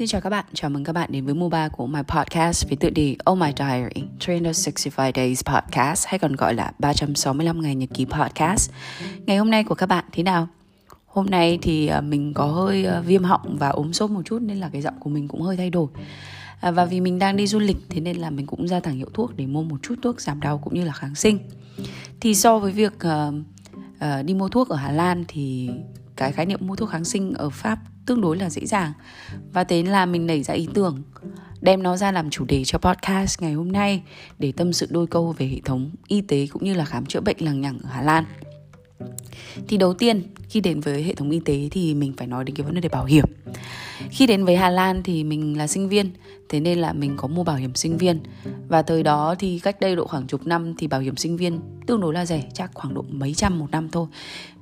Xin chào các bạn, chào mừng các bạn đến với mùa 3 của My Podcast với tựa đề Oh My Diary 365 Days Podcast hay còn gọi là 365 ngày nhật ký podcast. Ngày hôm nay của các bạn thế nào? Hôm nay thì à, mình có hơi à, viêm họng và ốm sốt một chút nên là cái giọng của mình cũng hơi thay đổi. À, và vì mình đang đi du lịch thế nên là mình cũng ra thẳng hiệu thuốc để mua một chút thuốc giảm đau cũng như là kháng sinh. Thì so với việc uh, uh, đi mua thuốc ở Hà Lan thì cái khái niệm mua thuốc kháng sinh ở Pháp tương đối là dễ dàng và thế là mình nảy ra ý tưởng đem nó ra làm chủ đề cho podcast ngày hôm nay để tâm sự đôi câu về hệ thống y tế cũng như là khám chữa bệnh lằng nhằng ở Hà Lan. Thì đầu tiên khi đến với hệ thống y tế thì mình phải nói đến cái vấn đề bảo hiểm. Khi đến với Hà Lan thì mình là sinh viên, thế nên là mình có mua bảo hiểm sinh viên. Và thời đó thì cách đây độ khoảng chục năm thì bảo hiểm sinh viên tương đối là rẻ, chắc khoảng độ mấy trăm một năm thôi.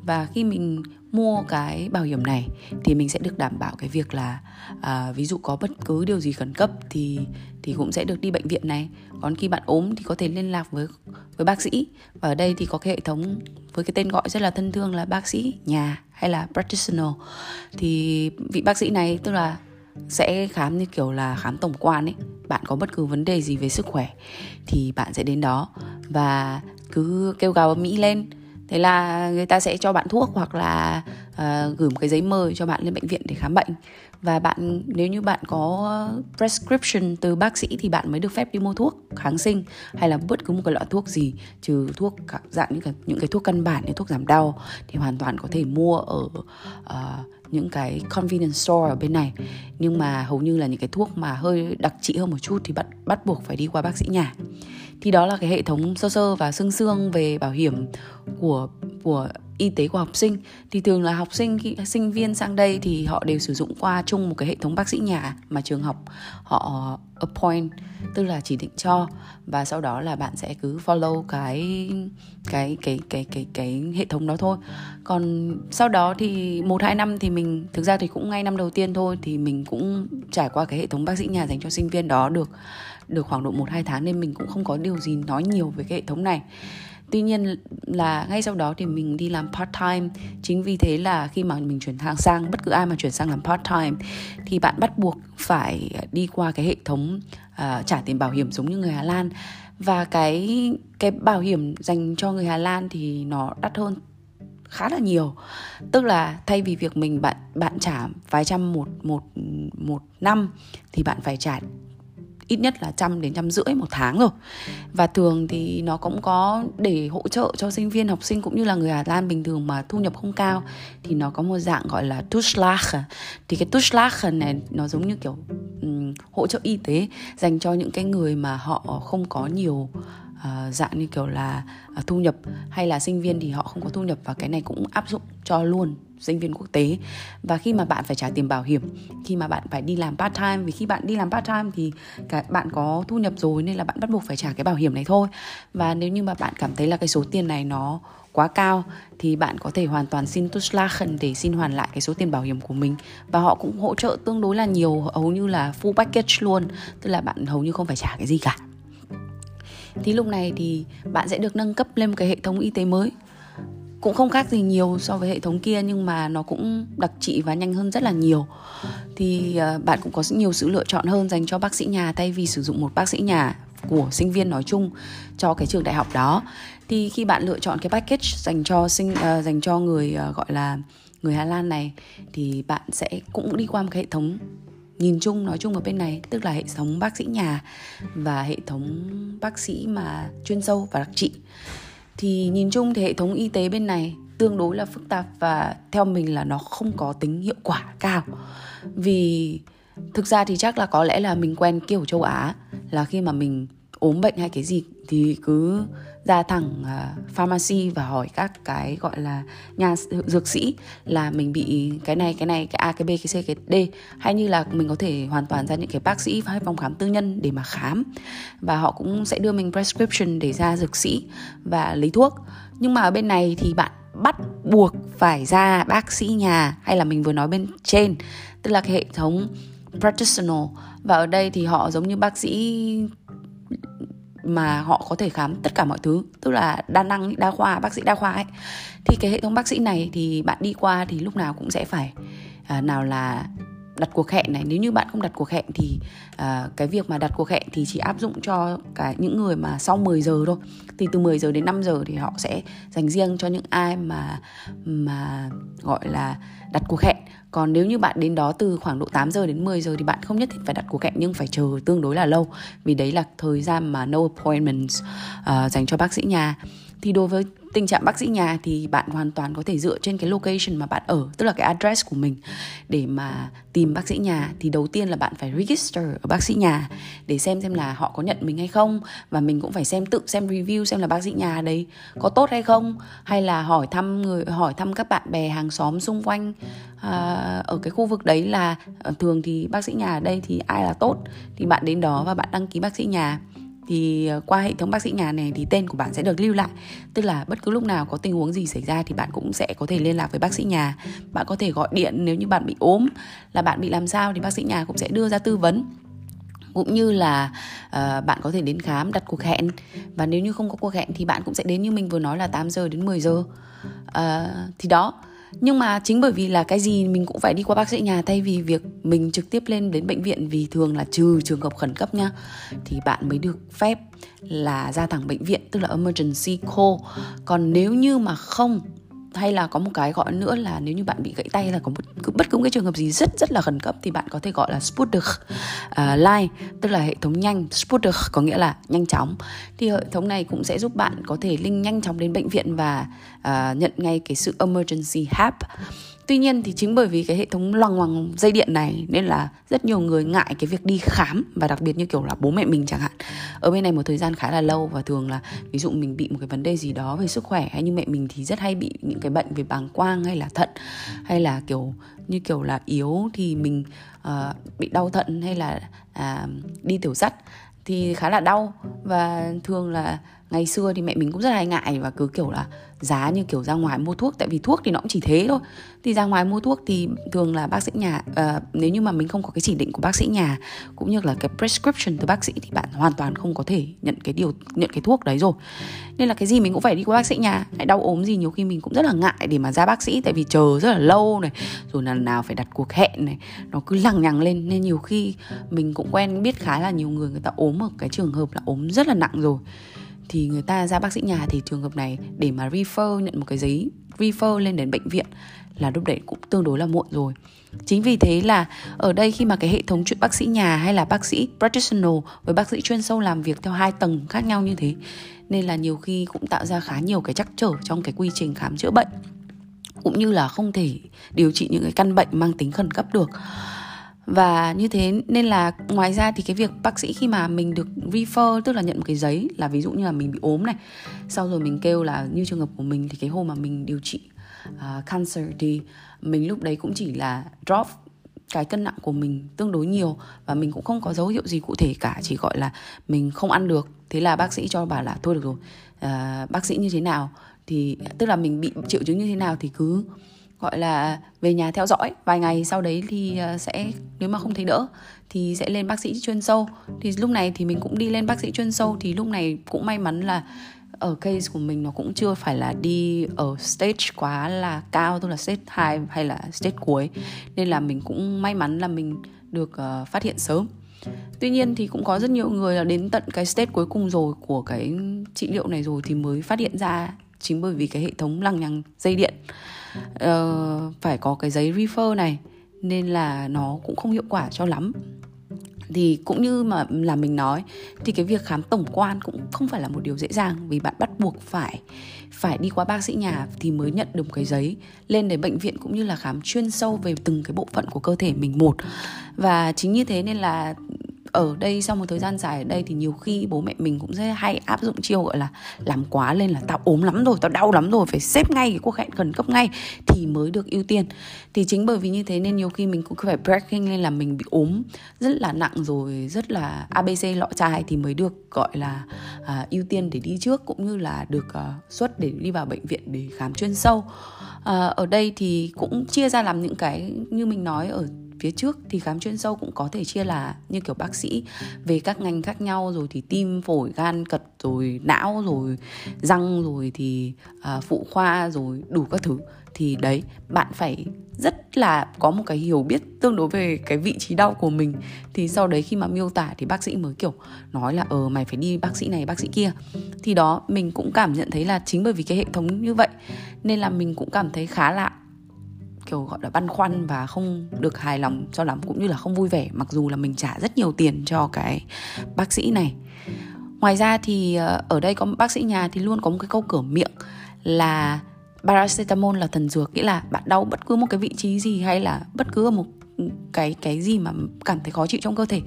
Và khi mình mua cái bảo hiểm này thì mình sẽ được đảm bảo cái việc là à, ví dụ có bất cứ điều gì khẩn cấp thì thì cũng sẽ được đi bệnh viện này. Còn khi bạn ốm thì có thể liên lạc với với bác sĩ. Và ở đây thì có cái hệ thống với cái tên gọi rất là thân thương là bác sĩ nhà hay là practitioner. Thì vị bác sĩ này tức là sẽ khám như kiểu là khám tổng quan ấy. Bạn có bất cứ vấn đề gì về sức khỏe thì bạn sẽ đến đó. Và cứ kêu gào mỹ lên thế là người ta sẽ cho bạn thuốc hoặc là uh, gửi một cái giấy mời cho bạn lên bệnh viện để khám bệnh. Và bạn nếu như bạn có prescription từ bác sĩ thì bạn mới được phép đi mua thuốc kháng sinh hay là bất cứ một cái loại thuốc gì trừ thuốc dạng những cái những cái thuốc căn bản như thuốc giảm đau thì hoàn toàn có thể mua ở uh, những cái convenience store ở bên này. Nhưng mà hầu như là những cái thuốc mà hơi đặc trị hơn một chút thì bạn bắt buộc phải đi qua bác sĩ nhà. Thì đó là cái hệ thống sơ sơ và xương xương về bảo hiểm của của y tế của học sinh. Thì thường là học sinh khi, sinh viên sang đây thì họ đều sử dụng qua chung một cái hệ thống bác sĩ nhà mà trường học họ appoint, tức là chỉ định cho. Và sau đó là bạn sẽ cứ follow cái cái cái cái cái cái hệ thống đó thôi. Còn sau đó thì một, hai năm thì mình, thực ra thì cũng ngay năm đầu tiên thôi, thì mình cũng trải qua cái hệ thống bác sĩ nhà dành cho sinh viên đó được được khoảng độ một, hai tháng nên mình cũng không có điều gì nói nhiều về cái hệ thống này tuy nhiên là ngay sau đó thì mình đi làm part time. Chính vì thế là khi mà mình chuyển hàng sang bất cứ ai mà chuyển sang làm part time thì bạn bắt buộc phải đi qua cái hệ thống uh, trả tiền bảo hiểm giống như người Hà Lan. Và cái cái bảo hiểm dành cho người Hà Lan thì nó đắt hơn khá là nhiều. Tức là thay vì việc mình bạn bạn trả vài trăm một một một năm thì bạn phải trả ít nhất là trăm đến trăm rưỡi một tháng rồi. Và thường thì nó cũng có để hỗ trợ cho sinh viên học sinh cũng như là người Hà Lan bình thường mà thu nhập không cao thì nó có một dạng gọi là Tuschlach thì cái Tuschlach này nó giống như kiểu um, hỗ trợ y tế dành cho những cái người mà họ không có nhiều uh, dạng như kiểu là uh, thu nhập hay là sinh viên thì họ không có thu nhập và cái này cũng áp dụng cho luôn sinh viên quốc tế. Và khi mà bạn phải trả tiền bảo hiểm, khi mà bạn phải đi làm part time, vì khi bạn đi làm part time thì cả bạn có thu nhập rồi nên là bạn bắt buộc phải trả cái bảo hiểm này thôi. Và nếu như mà bạn cảm thấy là cái số tiền này nó quá cao thì bạn có thể hoàn toàn xin Tuslachen để xin hoàn lại cái số tiền bảo hiểm của mình. Và họ cũng hỗ trợ tương đối là nhiều, hầu như là full package luôn, tức là bạn hầu như không phải trả cái gì cả. Thì lúc này thì bạn sẽ được nâng cấp lên một cái hệ thống y tế mới cũng không khác gì nhiều so với hệ thống kia nhưng mà nó cũng đặc trị và nhanh hơn rất là nhiều. Thì à, bạn cũng có nhiều sự lựa chọn hơn dành cho bác sĩ nhà thay vì sử dụng một bác sĩ nhà của sinh viên nói chung cho cái trường đại học đó. Thì khi bạn lựa chọn cái package dành cho sinh uh, dành cho người uh, gọi là người Hà Lan này thì bạn sẽ cũng đi qua một cái hệ thống nhìn chung nói chung ở bên này tức là hệ thống bác sĩ nhà và hệ thống bác sĩ mà chuyên sâu và đặc trị thì nhìn chung thì hệ thống y tế bên này tương đối là phức tạp và theo mình là nó không có tính hiệu quả cao. Vì thực ra thì chắc là có lẽ là mình quen kiểu châu Á, là khi mà mình ốm bệnh hay cái gì thì cứ ra thẳng uh, pharmacy và hỏi các cái gọi là nhà dược sĩ là mình bị cái này cái này cái A cái B cái C cái D. Hay như là mình có thể hoàn toàn ra những cái bác sĩ hay phòng khám tư nhân để mà khám. Và họ cũng sẽ đưa mình prescription để ra dược sĩ và lấy thuốc. Nhưng mà ở bên này thì bạn bắt buộc phải ra bác sĩ nhà hay là mình vừa nói bên trên. Tức là cái hệ thống practitioner. Và ở đây thì họ giống như bác sĩ mà họ có thể khám tất cả mọi thứ tức là đa năng đa khoa bác sĩ đa khoa ấy. Thì cái hệ thống bác sĩ này thì bạn đi qua thì lúc nào cũng sẽ phải à, nào là đặt cuộc hẹn này nếu như bạn không đặt cuộc hẹn thì uh, cái việc mà đặt cuộc hẹn thì chỉ áp dụng cho cả những người mà sau 10 giờ thôi. Thì từ 10 giờ đến 5 giờ thì họ sẽ dành riêng cho những ai mà mà gọi là đặt cuộc hẹn. Còn nếu như bạn đến đó từ khoảng độ 8 giờ đến 10 giờ thì bạn không nhất thiết phải đặt cuộc hẹn nhưng phải chờ tương đối là lâu. Vì đấy là thời gian mà no appointments uh, dành cho bác sĩ nhà. Thì đối với tình trạng bác sĩ nhà thì bạn hoàn toàn có thể dựa trên cái location mà bạn ở tức là cái address của mình. Để mà tìm bác sĩ nhà thì đầu tiên là bạn phải register ở bác sĩ nhà để xem xem là họ có nhận mình hay không. Và mình cũng phải xem tự xem review xem là bác sĩ nhà đấy có tốt hay không. Hay là hỏi thăm người hỏi thăm các bạn bè hàng xóm xung quanh à, ở cái khu vực đấy là à, thường thì bác sĩ nhà ở đây thì ai là tốt thì bạn đến đó và bạn đăng ký bác sĩ nhà thì ờ, qua hệ thống bác sĩ nhà này thì tên của bạn sẽ được lưu lại. Tức là bất cứ lúc nào có tình huống gì xảy ra thì bạn cũng sẽ có thể liên lạc với bác sĩ nhà. Bạn có thể gọi điện nếu như bạn bị ốm. Là bạn bị làm sao thì bác sĩ nhà cũng sẽ đưa ra tư vấn. Cũng như là uh, bạn có thể đến khám đặt cuộc hẹn. Và nếu như không có cuộc hẹn thì bạn cũng sẽ đến như mình vừa nói là 8 giờ đến 10 giờ. Uh, thì đó nhưng mà chính bởi vì là cái gì mình cũng phải đi qua bác sĩ nhà thay vì việc mình trực tiếp lên đến bệnh viện vì thường là trừ trường hợp khẩn cấp nhá thì bạn mới được phép là ra thẳng bệnh viện, tức là emergency call. Còn nếu như mà không hay là có một cái gọi nữa là nếu như bạn bị gãy tay là có một bất cứ một cái trường hợp gì rất rất là khẩn cấp thì bạn có thể gọi là Sputnik uh, line tức là hệ thống nhanh Sputnik có nghĩa là nhanh chóng. Thì hệ thống này cũng sẽ giúp bạn có thể linh nhanh chóng đến bệnh viện và uh, nhận ngay cái sự emergency help tuy nhiên thì chính bởi vì cái hệ thống loằng ngoằng dây điện này nên là rất nhiều người ngại cái việc đi khám và đặc biệt như kiểu là bố mẹ mình chẳng hạn. Ở bên này một thời gian khá là lâu và thường là ví dụ mình bị một cái vấn đề gì đó về sức khỏe hay như mẹ mình thì rất hay bị những cái bệnh về bàng quang hay là thận hay là kiểu như kiểu là yếu thì mình uh, bị đau thận hay là uh, đi tiểu sắt thì khá là đau. Và thường là ngày xưa thì mẹ mình cũng rất hay ngại và cứ kiểu là giá như kiểu ra ngoài mua thuốc tại vì thuốc thì nó cũng chỉ thế thôi. Thì ra ngoài mua thuốc thì thường là bác sĩ nhà uh, nếu như mà mình không có cái chỉ định của bác sĩ nhà cũng như là cái prescription từ bác sĩ thì bạn hoàn toàn không có thể nhận cái điều nhận cái thuốc đấy rồi. Nên là cái gì mình cũng phải đi qua bác sĩ nhà hay đau ốm gì nhiều khi mình cũng rất là ngại để mà ra bác sĩ tại vì chờ rất là lâu này rồi lần nào phải đặt cuộc hẹn này nó cứ lằng nhằng lên. Nên nhiều khi mình cũng quen biết khá là nhiều người người ta ốm ở cái trường hợp là ốm rất là nặng rồi thì người ta ra bác sĩ nhà thì trường hợp này để mà refer nhận một cái giấy, refer lên đến bệnh viện là lúc đấy cũng tương đối là muộn rồi. Chính vì thế là ở đây khi mà cái hệ thống chuyện bác sĩ nhà hay là bác sĩ practitioner với bác sĩ chuyên sâu làm việc theo hai tầng khác nhau như thế, nên là nhiều khi cũng tạo ra khá nhiều cái trắc trở trong cái quy trình khám chữa bệnh, cũng như là không thể điều trị những cái căn bệnh mang tính khẩn cấp được và như thế nên là ngoài ra thì cái việc bác sĩ khi mà mình được refer tức là nhận một cái giấy là ví dụ như là mình bị ốm này sau rồi mình kêu là như trường hợp của mình thì cái hôm mà mình điều trị uh, cancer thì mình lúc đấy cũng chỉ là drop cái cân nặng của mình tương đối nhiều và mình cũng không có dấu hiệu gì cụ thể cả chỉ gọi là mình không ăn được. Thế là bác sĩ cho bảo là thôi được rồi uh, bác sĩ như thế nào? Thì tức là mình bị triệu chứng như thế nào thì cứ gọi là về nhà theo dõi. Vài ngày sau đấy thì ờ, sẽ nếu mà không thấy đỡ thì sẽ lên bác sĩ chuyên sâu. Thì lúc này thì mình cũng đi lên bác sĩ chuyên sâu thì lúc này cũng may mắn là ở case của mình nó cũng chưa phải là đi ở stage quá là cao tức là stage 2 hay là stage cuối. Nên là mình cũng may mắn là mình được uh, phát hiện sớm. Tuy nhiên thì cũng có rất nhiều người là đến tận cái stage cuối cùng rồi của cái trị liệu này rồi thì mới phát hiện ra chính bởi vì cái hệ thống lằng nhằng dây điện uh, phải có cái giấy refer này nên là nó cũng không hiệu quả cho lắm. Thì cũng như mà là mình nói thì cái việc khám tổng quan cũng không phải là một điều dễ dàng vì bạn bắt buộc phải phải đi qua bác sĩ nhà thì mới nhận được một cái giấy lên đến bệnh viện cũng như là khám chuyên sâu về từng cái bộ phận của cơ thể mình một. Và chính như thế nên là ở đây sau một thời gian dài ở đây thì nhiều khi bố mẹ mình cũng rất hay áp dụng chiêu gọi là làm quá lên là tao ốm lắm rồi tao đau lắm rồi phải xếp ngay cái cuộc hẹn khẩn cấp ngay thì mới được ưu tiên. Thì chính bởi vì như thế nên nhiều khi mình cũng phải breaking lên là mình bị ốm rất là nặng rồi rất là abc lọ chai thì mới được gọi là à, ưu tiên để đi trước cũng như là được uh, xuất để đi vào bệnh viện để khám chuyên sâu. À, ở đây thì cũng chia ra làm những cái như mình nói ở phía trước thì khám chuyên sâu cũng có thể chia là như kiểu bác sĩ về các ngành khác nhau rồi thì tim phổi gan cật rồi não rồi răng rồi thì à, phụ khoa rồi đủ các thứ. Thì đấy bạn phải rất là có một cái hiểu biết tương đối về cái vị trí đau của mình. Thì sau đấy khi mà miêu tả thì bác sĩ mới kiểu nói là ờ mày phải đi bác sĩ này bác sĩ kia. Thì đó mình cũng cảm nhận thấy là chính bởi vì cái hệ thống như vậy nên là mình cũng cảm thấy khá là kiểu, gọi là, băn khoăn và không được hài lòng cho lắm, cũng như là không vui vẻ, mặc dù là mình trả rất nhiều tiền cho cái bác sĩ này. Ngoài ra thì ờ, ở đây có bác sĩ nhà thì luôn có một cái câu cửa miệng là paracetamol là thần dược nghĩa là bạn đau bất cứ một cái vị trí gì hay là bất cứ một cái cái gì mà cảm thấy khó chịu trong cơ thể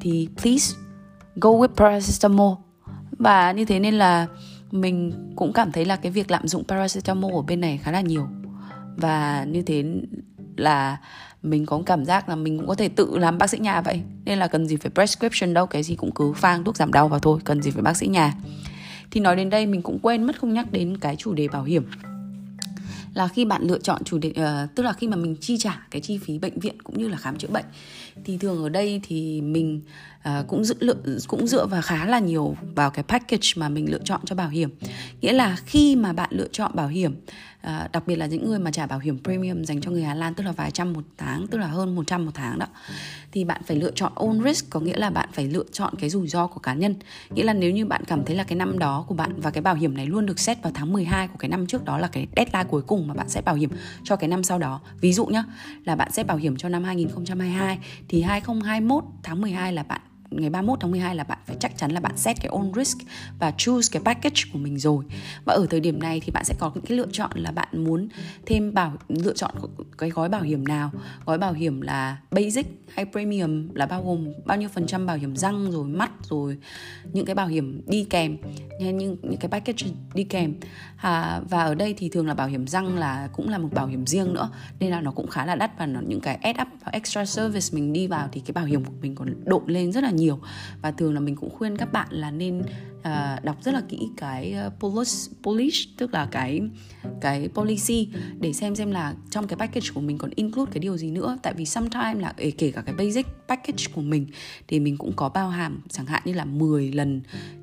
thì please go with paracetamol. Và như thế nên là mình cũng cảm thấy là cái việc lạm dụng paracetamol ở bên này khá là nhiều và như thế là mình có cảm giác là mình cũng có thể tự làm bác sĩ nhà vậy. Nên là cần gì phải prescription đâu cái gì cũng cứ phang thuốc giảm đau vào thôi cần gì phải bác sĩ nhà. Thì nói đến đây mình cũng quên mất không nhắc đến cái chủ đề bảo hiểm. Là khi bạn lựa chọn chủ đề uh, tức là khi mà mình chi trả cái chi phí bệnh viện cũng như là khám chữa bệnh thì thường ở đây thì mình uh, cũng dự lựa cũng dựa vào khá là nhiều vào cái package mà mình lựa chọn cho bảo hiểm. Nghĩa là khi mà bạn lựa chọn bảo hiểm Ờ, đặc biệt là những người mà trả bảo hiểm premium dành cho người Hà Lan, tức là vài trăm một tháng, tức là hơn 100 một tháng đó, thì bạn phải lựa chọn own risk, có nghĩa là bạn phải lựa chọn cái rủi ro của cá nhân. Nghĩa là nếu như bạn cảm thấy là cái năm đó của bạn và cái bảo hiểm này luôn được set vào tháng 12 của cái năm trước, đó là cái deadline cuối cùng mà bạn sẽ bảo hiểm cho cái năm sau đó. Ví dụ nhá, là bạn sẽ bảo hiểm cho năm 2022 thì 2021 tháng 12 là bạn ngày 31 tháng 12 là bạn phải chắc chắn là bạn set cái own risk và choose cái package của mình rồi. Và ở thời điểm này thì bạn sẽ có những cái lựa chọn là bạn muốn thêm bảo lựa chọn cái gói bảo hiểm nào? Gói bảo hiểm là basic hay premium là bao gồm bao nhiêu phần trăm bảo hiểm răng rồi mắt rồi những cái bảo hiểm đi kèm những những cái package đi kèm. À, và ở đây thì thường là bảo hiểm răng là cũng là một bảo hiểm riêng nữa nên là nó cũng khá là đắt và nó, những cái add up và extra service mình đi vào thì cái bảo hiểm của mình còn độn lên rất là nhiều và thường là mình cũng khuyên các bạn là nên uh, đọc rất là kỹ cái ờ, polish, polish tức là cái cái policy để xem xem là trong cái package của mình còn include cái điều gì nữa. Tại vì sometimes là kể cả cái basic package của mình thì mình cũng có bao hàm chẳng hạn như là 10 lần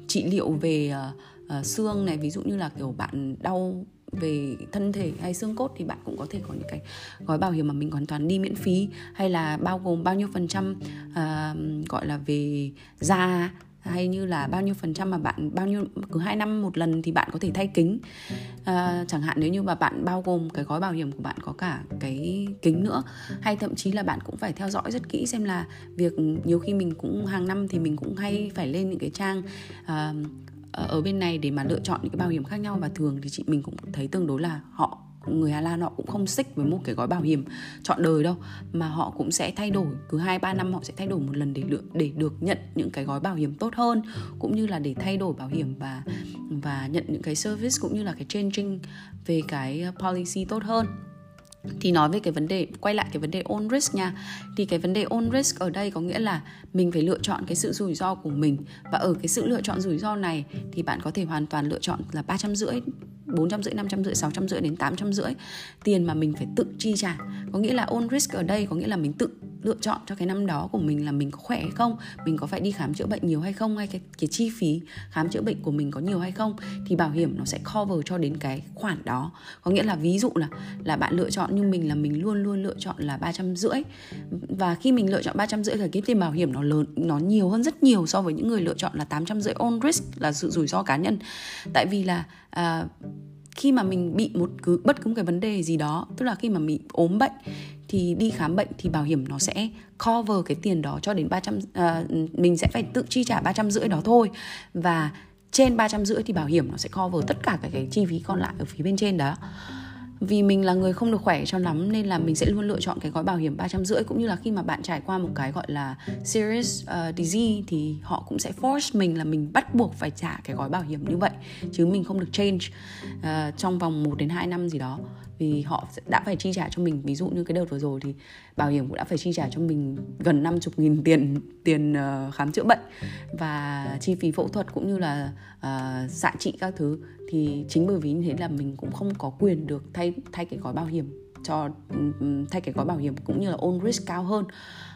trị liệu về uh, uh, xương này. Ví dụ như là kiểu bạn đau về thân thể hay xương cốt thì bạn cũng có thể có những cái gói bảo hiểm mà mình hoàn toàn đi miễn phí. Hay là bao gồm bao nhiêu phần trăm uh, gọi là về da hay như là bao nhiêu phần trăm mà bạn bao nhiêu cứ hai năm một lần thì bạn có thể thay kính. À, chẳng hạn nếu như mà bạn bao gồm cái gói bảo hiểm của bạn có cả cái kính nữa hay thậm chí là bạn cũng phải theo dõi rất kỹ xem là việc nhiều khi mình cũng hàng năm thì mình cũng hay phải lên những cái trang uh, Ờ, ở bên này để mà lựa chọn những cái bảo hiểm khác nhau và thường thì chị mình cũng thấy tương đối là họ, người Hà Lan họ cũng không xích với một cái gói bảo hiểm chọn đời đâu, mà họ cũng sẽ thay đổi, cứ 2 3 năm họ sẽ thay đổi một lần để lựa để được nhận những cái gói bảo hiểm tốt hơn, cũng như là để thay đổi bảo hiểm và và nhận những cái service cũng như là cái changing về cái policy tốt hơn thì nói về cái vấn đề quay lại cái vấn đề own risk nha thì cái vấn đề own risk ở đây có nghĩa là mình phải lựa chọn cái sự rủi ro của mình và ở cái sự lựa chọn rủi ro này thì bạn có thể hoàn toàn lựa chọn là ba trăm rưỡi bốn trăm rưỡi, năm trăm rưỡi, sáu trăm rưỡi đến tám trăm rưỡi tiền mà mình phải tự chi trả. Có nghĩa là own risk ở đây có nghĩa là mình tự lựa chọn cho cái năm đó của mình là mình có khỏe hay không mình có phải đi khám chữa bệnh nhiều hay không hay cái, cái chi phí khám chữa bệnh của mình có nhiều hay không thì bảo hiểm nó sẽ cover cho đến cái khoản đó. Có nghĩa là ví dụ là là bạn lựa chọn như mình là mình luôn luôn lựa chọn là ba trăm rưỡi. Và khi mình lựa chọn ba trăm rưỡi thì cái tiền bảo hiểm nó lớn nó nhiều hơn rất nhiều so với những người lựa chọn là tám trăm rưỡi on risk là sự rủi ro cá nhân. Tại vì là à, khi mà mình bị một cứ bất cứ một cái vấn đề gì đó tức là khi mà mình ốm bệnh thì đi khám bệnh thì bảo hiểm nó sẽ cover cái tiền đó cho đến 300 uh, à, mình sẽ phải tự chi trả 300 rưỡi đó thôi. Và trên 300 rưỡi thì bảo hiểm nó sẽ cover tất cả cái, cái chi phí còn lại ở phía bên trên đó. Vì mình là người không được khỏe cho lắm nên là mình sẽ luôn lựa chọn cái gói bảo hiểm ba trăm rưỡi. Cũng như là khi mà bạn trải qua một cái gọi là serious uh, disease thì họ cũng sẽ force mình là mình bắt buộc phải trả cái gói bảo hiểm như vậy chứ mình không được change uh, trong vòng 1 đến 2 năm gì đó vì họ đã phải chi trả cho mình. Ví dụ như cái đợt vừa rồi thì bảo hiểm cũng đã phải chi trả cho mình gần 50 nghìn tiền tiền ờ, khám chữa bệnh và chi phí phẫu thuật cũng như là ờ, uh, xạ trị các thứ. Thì chính bởi vì như thế là mình cũng không có quyền được thay thay cái gói bảo hiểm cho thay cái gói bảo hiểm cũng như là own risk cao hơn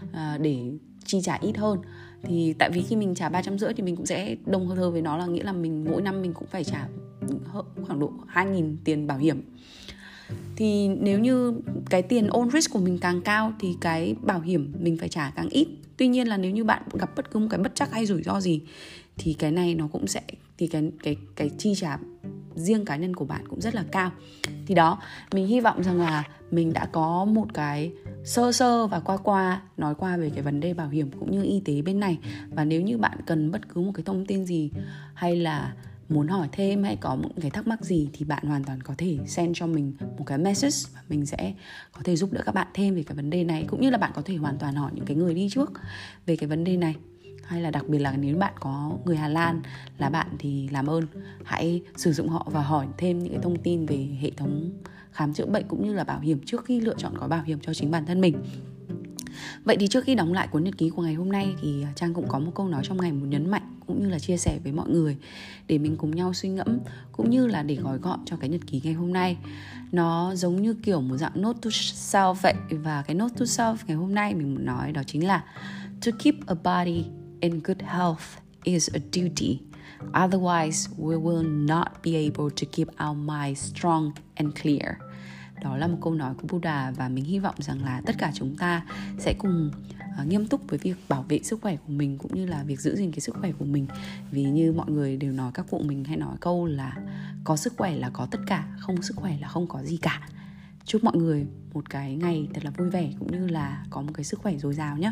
uh, để chi trả ít hơn. Thì tại vì khi mình trả ba trăm rưỡi thì mình cũng sẽ đồng hơn với nó là nghĩa là mình mỗi năm mình cũng phải trả ừ, khoảng độ 2.000 tiền bảo hiểm thì nếu như cái tiền on risk của mình càng cao thì cái bảo hiểm mình phải trả càng ít. Tuy nhiên là nếu như bạn gặp bất cứ một cái bất chắc hay rủi ro gì, thì cái này nó cũng sẽ, thì cái cái cái chi trả riêng cá nhân của bạn cũng rất là cao. Thì đó, mình hy vọng rằng là mình đã có một cái sơ sơ và qua qua nói qua về cái vấn đề bảo hiểm cũng như y tế bên này. Và nếu như bạn cần bất cứ một cái thông tin gì hay là muốn hỏi thêm hay có một cái thắc mắc gì thì bạn hoàn toàn có thể send cho mình một cái message và mình sẽ có thể giúp đỡ các bạn thêm về cái vấn đề này, cũng như là bạn có thể hoàn toàn hỏi những cái người đi trước về cái vấn đề này. Hay là đặc biệt là nếu bạn có người Hà Lan là bạn thì làm ơn, hãy sử dụng họ và hỏi thêm những cái thông tin về hệ thống khám chữa bệnh cũng như là bảo hiểm trước khi lựa chọn gói bảo hiểm cho chính bản thân mình. Vậy thì trước khi đóng lại cuốn nhật ký của ngày hôm nay thì à, Trang cũng có một câu nói trong ngày muốn nhấn mạnh cũng như là chia sẻ với mọi người để mình cùng nhau suy ngẫm cũng như là để gói gọn cho cái nhật ký ngày hôm nay. Nó giống như kiểu một dạng note to self vậy và cái note to self ngày hôm nay mình muốn nói đó chính là to keep a body in good health is a duty. Otherwise, we will not be able to keep our mind strong and clear đó là một câu nói của Buddha và mình hy vọng rằng là tất cả chúng ta sẽ cùng uh, nghiêm túc với việc bảo vệ sức khỏe của mình cũng như là việc giữ gìn cái sức khỏe của mình. Vì như mọi người đều nói các cụ mình hay nói câu là có sức khỏe là có tất cả không sức khỏe là không có gì cả. Chúc mọi người một cái ngày thật là vui vẻ cũng như là có một cái sức khỏe dồi dào nhé